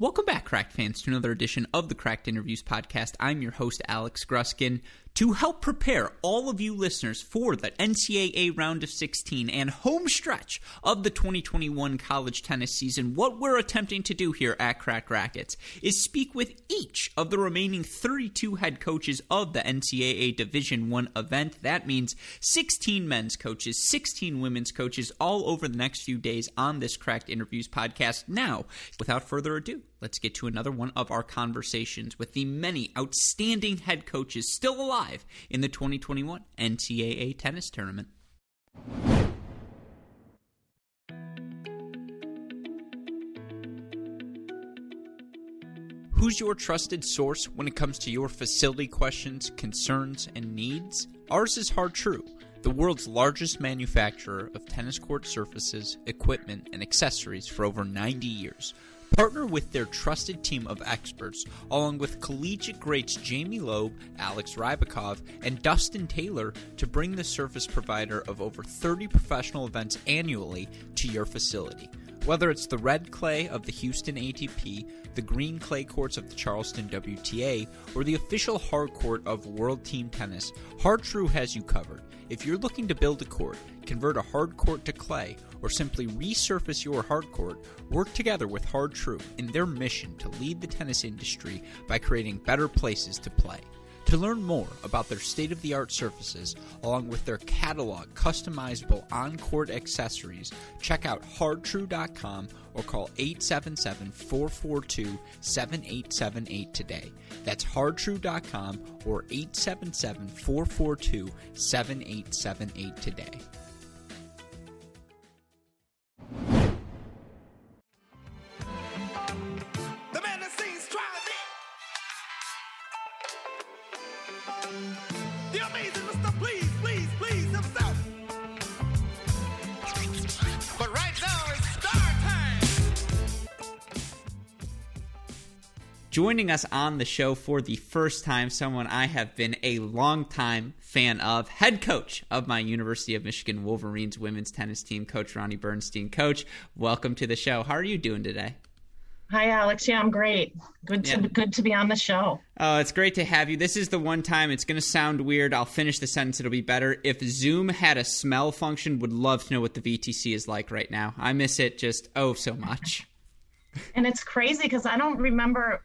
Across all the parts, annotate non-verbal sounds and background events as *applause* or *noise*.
Welcome back, Cracked fans, to another edition of the Cracked Interviews podcast. I'm your host, Alex Gruskin. To help prepare all of you listeners for the NCAA round of 16 and home stretch of the 2021 college tennis season, what we're attempting to do here at Cracked Racquets is speak with each of the remaining 32 head coaches of the NCAA Division 1 event. That means 16 men's coaches, 16 women's coaches all over the next few days on this Cracked Interviews podcast. Now, without further ado, let's get to another one of our conversations with the many outstanding head coaches still alive in the 2021 NCAA tennis tournament. Who's your trusted source when it comes to your facility questions, concerns, and needs? Ours is Har-Tru, the world's largest manufacturer of tennis court surfaces, equipment, and accessories for over 90 years. Partner with their trusted team of experts, along with collegiate greats Jamie Loeb, Alex Rybakov, and Dustin Taylor, to bring the service provider of over 30 professional events annually to your facility. Whether it's the red clay of the Houston ATP, the green clay courts of the Charleston WTA, or the official hard court of World Team Tennis, Har-Tru has you covered. If you're looking to build a court, convert a hard court to clay, or simply resurface your hard court, work together with Har-Tru in their mission to lead the tennis industry by creating better places to play. To learn more about their state of the art surfaces, along with their catalog customizable on court accessories, check out hartru.com or call 877 442 7878 today. That's hartru.com or 877 442 7878 today. The amazing Mr. Please, Please, Please himself. But right now it's star time. Joining us on the show for the first time, someone I have been a longtime fan of, head coach of my University of Michigan Wolverines women's tennis team, Coach Ronni Bernstein. Coach, welcome to the show. How are you doing today? Hi, Alex. Yeah, I'm great. Good to Yeah. good to be on the show. Oh, it's great to have you. This is the one time it's going to sound weird. I'll finish the sentence. It'll be better. If Zoom had a smell function, would love to know what the VTC is like right now. I miss it just oh so much. *laughs* And it's crazy because I don't remember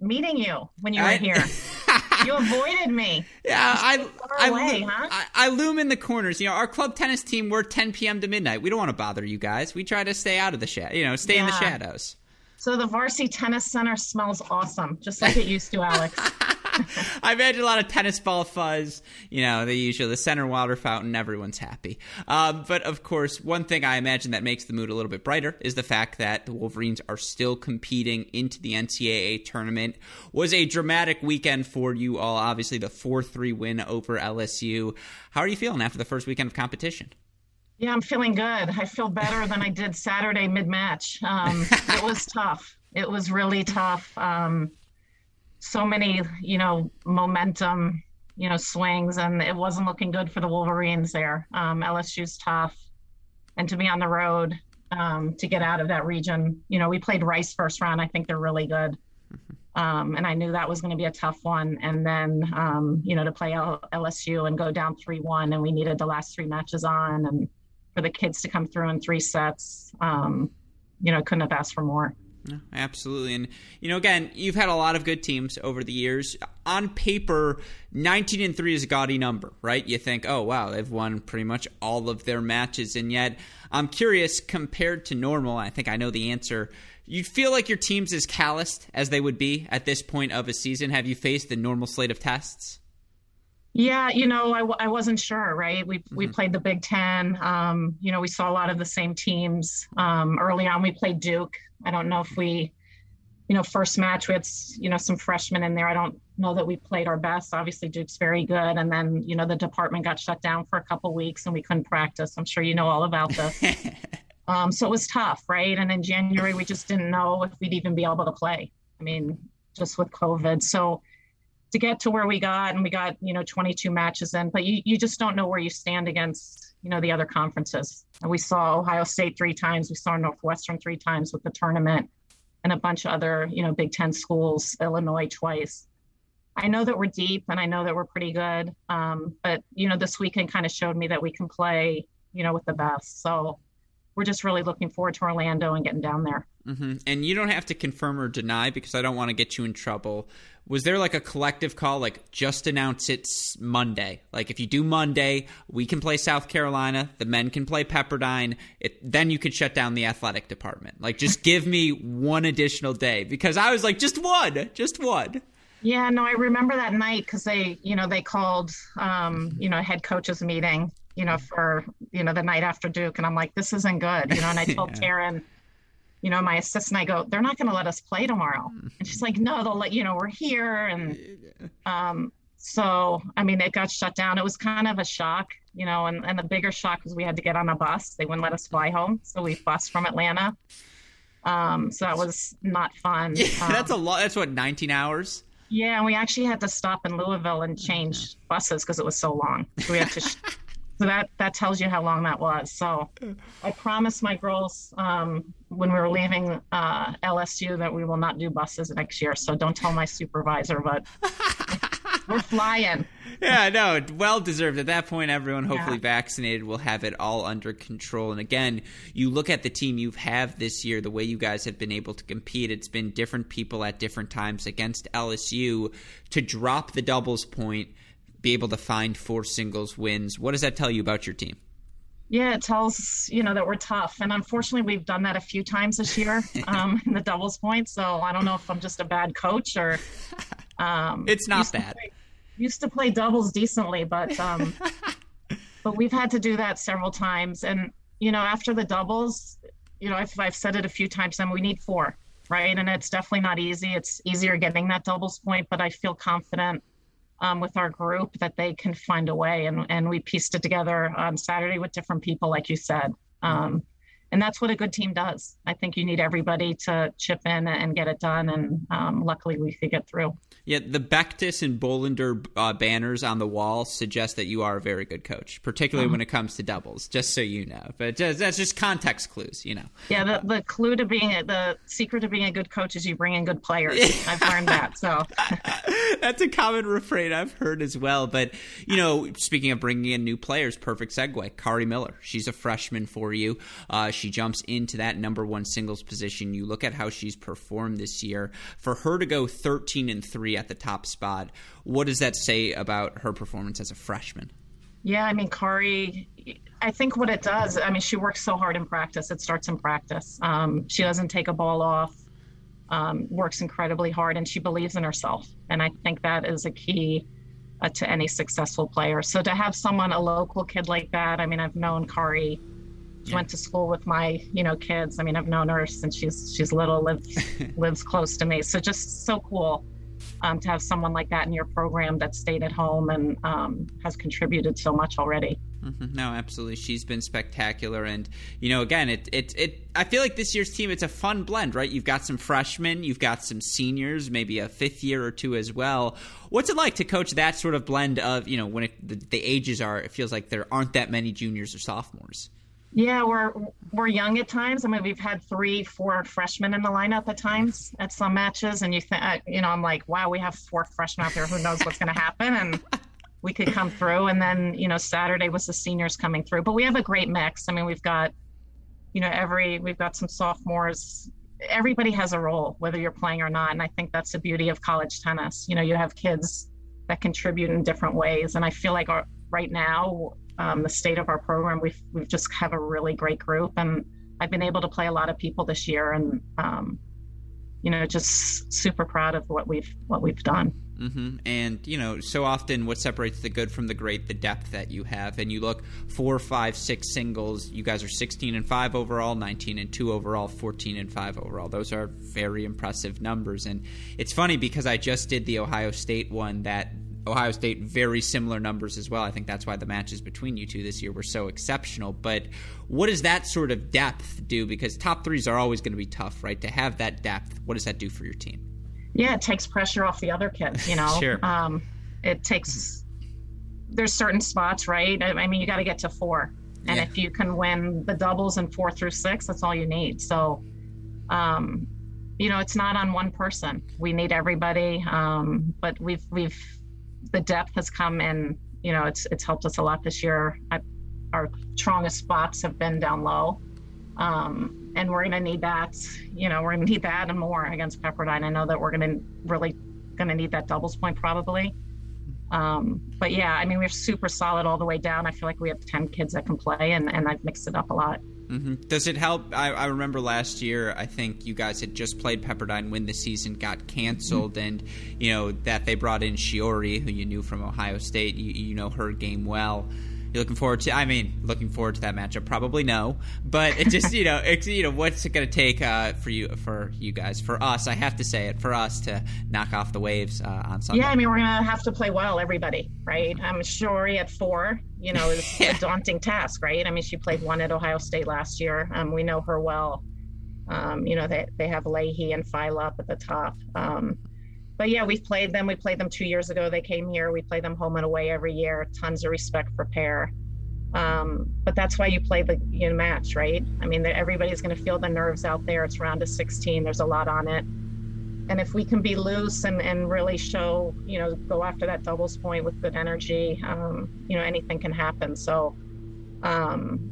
meeting you when you were I- here. *laughs* you avoided me. Yeah, I far I, away, lo- huh? I I loom in the corners. You know, our club tennis team we're 10 p.m. to midnight. We don't want to bother you guys. We try to stay out of the shadow. You know, stay in the Yeah. shadows. So the Varsity Tennis Center smells awesome, just like it used to, Alex. *laughs* I imagine a lot of tennis ball fuzz. You know, the usual, the center water fountain. Everyone's happy. Um, but of course, one thing I imagine that makes the mood a little bit brighter is the fact that the Wolverines are still competing into the NCAA tournament. Was a dramatic weekend for you all. Obviously, the four-three win over LSU. How are you feeling after the first weekend of competition? Yeah, I'm feeling good. I feel better than I did Saturday mid match. Um, it was *laughs* tough. It was really tough. Um, so many, you know, momentum, you know, swings, and it wasn't looking good for the Wolverines there. Um, LSU's tough, and to be on the road um, to get out of that region, you know, we played Rice first round. I think they're really good. Um, and I knew that was going to be a tough one. And then, um, you know, to play L- LSU and go down 3 1, and we needed the last three matches on, and for the kids to come through in three sets, um, you know, couldn't have asked for more. No, absolutely. And, you know, again, you've had a lot of good teams over the years. On paper, 19 and 3 is a gaudy number, right? You think, oh, wow, they've won pretty much all of their matches. And yet, I'm curious, compared to normal, I think I know the answer. You feel like your team's as calloused as they would be at this point of a season. Have you faced the normal slate of tests? Yeah, you know, I, w- I wasn't sure, right? We we Mhm. played the Big Ten. Um, you know, we saw a lot of the same teams. Um, early on, we played Duke. I don't know if we, you know, first match we had, you know, some freshmen in there. I don't know that we played our best. Obviously, Duke's very good. And then, you know, the department got shut down for a couple weeks and we couldn't practice. I'm sure you know all about this. *laughs* Um, so it was tough, right? And in January, we just didn't know if we'd even be able to play. I mean, just with COVID. So to get to where we got, and we got, you know, 22 matches in, but you, you just don't know where you stand against, you know, the other conferences. And we saw Ohio State three times, we saw Northwestern three times with the tournament. and a bunch of other, you know, Big Ten schools, Illinois twice. I know that we're deep and I know that we're pretty good. Um, but, you know, this weekend kind of showed me that we can play, you know, with the best. So we're just really looking forward to Orlando and getting down there. Mm-hmm. And you don't have to confirm or deny because I don't want to get you in trouble. Was there like a collective call, like just announce it's Monday? Like if you do Monday, we can play South Carolina, the men can play Pepperdine, it, then you could shut down the athletic department. Like just *laughs* give me one additional day because I was like, just one, just one. Yeah, no, I remember that night because they, you know, they called, um, you know, head coaches meeting, you know, for, you know, the night after Duke. And I'm like, this isn't good, you know, and I *laughs* told yeah. Karen, you know, my assistant, I go, they're not going to let us play tomorrow. And she's like, no, they'll let, you know, we're here. And um, so, I mean, it got shut down. It was kind of a shock, you know, and, and the bigger shock was we had to get on a bus. They wouldn't let us fly home. So we bussed from Atlanta. Um, so that was not fun. *laughs* Yeah, um, that's a lot. That's what, 19 hours? Yeah, and we actually had to stop in Louisville and change buses because it was so long. So we had to. *laughs* So that that tells you how long that was. So I promised my girls um, when we were leaving uh, LSU that we will not do buses next year. So don't tell my supervisor, but *laughs* we're flying. Yeah, no, well deserved. At that point, everyone hopefully yeah. vaccinated will have it all under control. And again, you look at the team you have this year, the way you guys have been able to compete. It's been different people at different times against LSU to drop the doubles point, be able to find four singles wins. What does that tell you about your team? Yeah, it tells you know that we're tough, and unfortunately, we've done that a few times this year *laughs* um, in the doubles point. So I don't know if I'm just a bad coach or um, *laughs* it's not bad. Play, used to play doubles decently, but um, *laughs* but we've had to do that several times. And you know, after the doubles, you know, I've, I've said it a few times, and we need four, right? And it's definitely not easy. It's easier getting that doubles point, but I feel confident um, with our group that they can find a way. And and we pieced it together on Saturday with different people, like you said. Um, and that's what a good team does. I think you need everybody to chip in and get it done, and um, luckily we could get through. Yeah, the Bektas and Bolender uh, banners on the wall suggest that you are a very good coach, particularly when it comes to doubles. Just so you know, but just, that's just context clues, you know. Yeah, the, the clue to being a, the secret to being a good coach is you bring in good players. *laughs* I've learned that. So *laughs* that's a common refrain I've heard as well. But you know, speaking of bringing in new players, perfect segue. Kari Miller, she's a freshman for you. Uh, she jumps into that number one singles position. You look at how she's performed this year. For her to go thirteen and three at the top spot. What does that say about her performance as a freshman? Yeah, I mean, Kari, I think what it does, I mean, she works so hard in practice. It starts in practice. Um, she doesn't take a ball off, um, works incredibly hard, and she believes in herself. And I think that is a key uh, to any successful player. So to have someone, a local kid like that, I mean, I've known Kari. Yeah. went to school with my, you know, kids. I mean, I've known her since she's she's little, lives *laughs* lives close to me. So just so cool um, to have someone like that in your program that stayed at home and um, has contributed so much already. Mm-hmm. No, absolutely. She's been spectacular, and you know, again, it it it. I feel like this year's team, it's a fun blend, right? You've got some freshmen, you've got some seniors, maybe a fifth year or two as well. What's it like to coach that sort of blend of you know when it, the, the ages are? It feels like there aren't that many juniors or sophomores. Yeah, we're we're young at times. I mean, we've had three, four freshmen in the lineup at times at some matches, and you think, uh, you know, I'm like, wow, we have four freshmen out there. Who knows what's going to happen? And we could come through. And then, you know, Saturday was the seniors coming through. But we have a great mix. I mean, we've got, you know, every we've got some sophomores. Everybody has a role, whether you're playing or not. And I think that's the beauty of college tennis. You know, you have kids that contribute in different ways. And I feel like our, right now um, the state of our program. We've we've just have a really great group, and I've been able to play a lot of people this year, and um, you know, just super proud of what we've what we've done. Mm-hmm. And you know, so often what separates the good from the great, the depth that you have. And you look four, five, six singles. You guys are sixteen and five overall, nineteen and two overall, fourteen and five overall. Those are very impressive numbers. And it's funny because I just did the Ohio State one that Ohio State very similar numbers as well. I think that's why the matches between you two this year were so exceptional. But what does that sort of depth do? Because top threes are always going to be tough, right? To have that depth, what does that do for your team? Yeah, it takes pressure off the other kids. You know, *laughs* sure. Um, it takes. There's certain spots, right? I, I mean, you got to get to four, and yeah. if you can win the doubles and four through six, that's all you need. So, um, you know, it's not on one person. We need everybody. Um, but we've we've the depth has come in. You know, it's it's helped us a lot this year. I, our strongest spots have been down low, um, and we're going to need that. You know, we're going to need that and more against Pepperdine. I know that we're going to really going to need that doubles point probably. Um, but yeah, I mean, we're super solid all the way down. I feel like we have 10 kids that can play, and, and I've mixed it up a lot. Mm-hmm. Does it help? I, I, remember last year, I think you guys had just played Pepperdine when the season got canceled, mm-hmm. and you know that they brought in Shiori, who you knew from Ohio State. You, you know her game well. You looking forward to? I mean, looking forward to that matchup? Probably no, but it just *laughs* you know, it's, you know, what's it going to take uh, for you for you guys? For us, I have to say it for us to knock off the waves uh, on Sunday. Yeah, I mean, we're going to have to play well, everybody, right? I'm sure at four, you know, is *laughs* yeah. a daunting task, right? I mean, she played one at Ohio State last year. Um, we know her well. Um, you know, they they have Lahey and Failla up at the top. Um, but yeah, we've played them. We played them two years ago. They came here. We play them home and away every year. Tons of respect for pair. Um, but that's why you play the you know, match, right? I mean, everybody's going to feel the nerves out there. It's round of 16. There's a lot on it. And if we can be loose and, and really show, you know, go after that doubles point with good energy, um, you know, anything can happen. So um,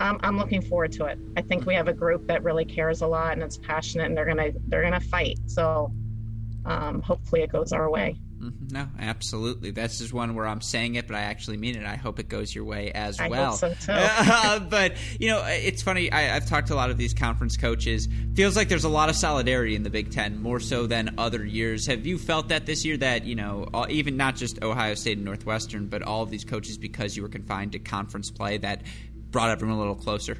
I'm, I'm looking forward to it. I think we have a group that really cares a lot and it's passionate and they're gonna they're gonna fight. So um, hopefully it goes our way. Mm-hmm. No, absolutely. This is one where I'm saying it, but I actually mean it. I hope it goes your way as I well. so too. uh, *laughs* but you know, it's funny. I, have talked to a lot of these conference coaches. Feels like there's a lot of solidarity in the Big Ten, more so than other years. Have you felt that this year? That you know, even not just Ohio State and Northwestern, but all of these coaches, because you were confined to conference play, that brought everyone a little closer.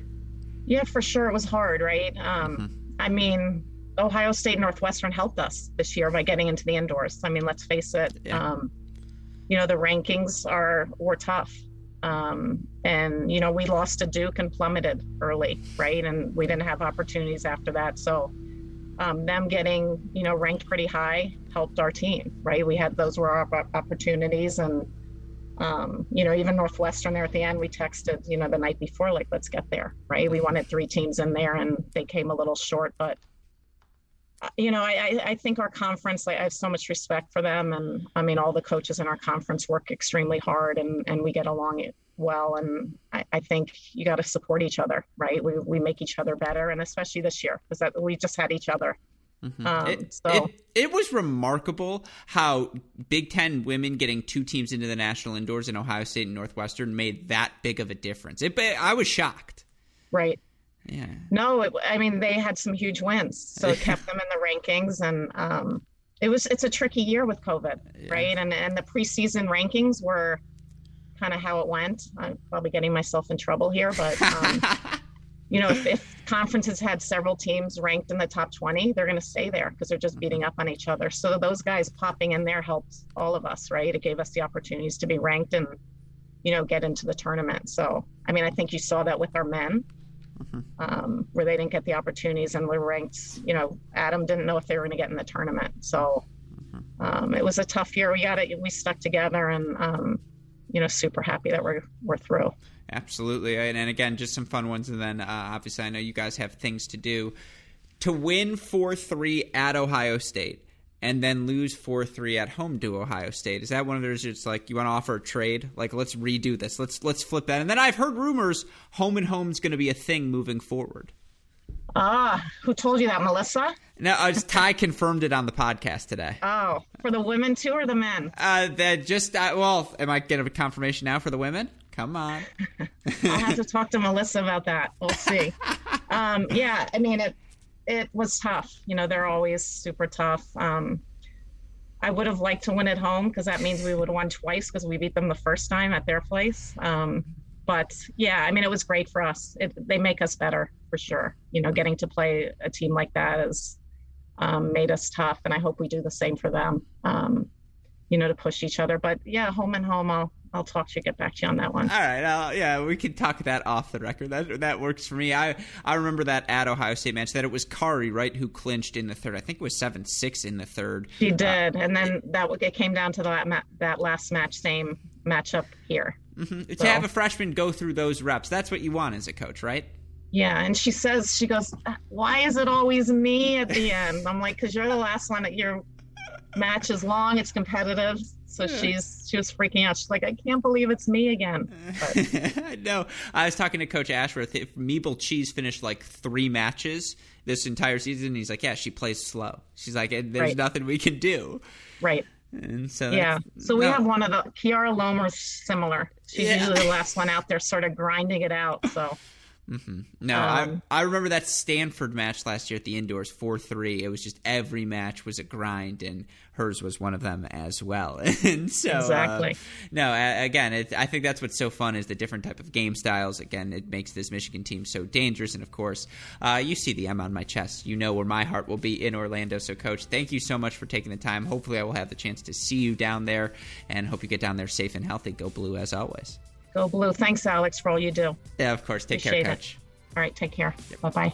Yeah, for sure. It was hard, right? Um, mm-hmm. I mean, Ohio State Northwestern helped us this year by getting into the indoors. I mean, let's face it. Yeah. Um, you know, the rankings are were tough. Um, and you know, we lost to Duke and plummeted early, right? And we didn't have opportunities after that. So um, them getting you know ranked pretty high helped our team, right? We had those were our opportunities, and um, you know, even Northwestern there at the end, we texted you know the night before like, let's get there, right? We wanted three teams in there, and they came a little short, but you know, I, I think our conference, I have so much respect for them. And I mean, all the coaches in our conference work extremely hard and, and we get along well. And I, I think you got to support each other, right? We, we make each other better. And especially this year, because that we just had each other. Mm-hmm. Um, it, so. it, it, was remarkable how Big Ten women getting two teams into the national indoors in Ohio State and Northwestern made that big of a difference. It, I was shocked. Right. Yeah. No, it, I mean they had some huge wins, so it kept them in the rankings, and um, it was it's a tricky year with COVID, yeah. right? And and the preseason rankings were kind of how it went. I'm probably getting myself in trouble here, but um, *laughs* you know, if, if, conferences had several teams ranked in the top 20, they're going to stay there because they're just beating mm-hmm. up on each other. So those guys popping in there helped all of us, right? It gave us the opportunities to be ranked and you know get into the tournament. So I mean, I think you saw that with our men mm-hmm. um, where they didn't get the opportunities and were ranked. You know, Adam didn't know if they were going to get in the tournament, so um, it was a tough year. We got it. We stuck together, and um, you know, super happy that we're we're through. Absolutely, and, and again, just some fun ones, and then uh, obviously, I know you guys have things to do. To win four three at Ohio State and then lose 4 3 at home to Ohio State? Is that one of those it's like you want to offer a trade? Like let's redo this. Let's let's flip that. And then I've heard rumors home and home is going to be a thing moving forward. Ah, who told you that, Melissa? No, uh, Ty confirmed it on the podcast today. Oh, for the women too, or the men? Uh, that just uh, well, am I getting a confirmation now for the women? Come on. *laughs* I'll have to talk to Melissa about that. We'll see. *laughs* Um, yeah, I mean it it was tough. You know, they're always super tough. Um, I would have liked to win at home because that means we would have won twice because we beat them the first time at their place. Um, but yeah, I mean, it was great for us. It, they make us better for sure. You know, getting to play a team like that has um, made us tough, and I hope we do the same for them. Um, you know, to push each other. But yeah, home and home, I'll I'll talk to you, get back to you on that one. All right, I'll, yeah, we can talk that off the record. That that works for me. I I remember that at Ohio State match that it was Kari right who clinched in the third. I think it was seven six in the third. She uh, did, uh, and then it, that it came down to that that last match, same matchup here. Mm-hmm. So. To have a freshman go through those reps, that's what you want as a coach, right? Yeah, and she says she goes, "Why is it always me at the end?" I'm like, "Cause you're the last one. That your match is long. It's competitive." So she's she was freaking out. She's like, "I can't believe it's me again." *laughs* No, I was talking to Coach Ashworth. If Meeble Cheese finished like three matches this entire season, he's like, "Yeah, she plays slow." She's like, "There's Right. nothing we can do." right. And so Yeah. So we no. have one of the Chiara Lommer's similar. She's Yeah. usually the last *laughs* one out there, sort of grinding it out. So No, Um, I I remember that Stanford match last year at the indoors, four three. It was just every match was a grind, and hers was one of them as well. *laughs* and so, uh, Exactly. no, a- again, it, I think that's what's so fun is the different type of game styles. Again, it makes this Michigan team so dangerous. And of course, uh, you see the M on my chest. You know where my heart will be in Orlando. So, Coach, thank you so much for taking the time. Hopefully, I will have the chance to see you down there, and hope you get down there safe and healthy. Go blue as always. Go blue. Thanks, Alex, for all you do. Yeah, of course. Take Appreciate care, it. Coach. All right. Take care. Bye bye.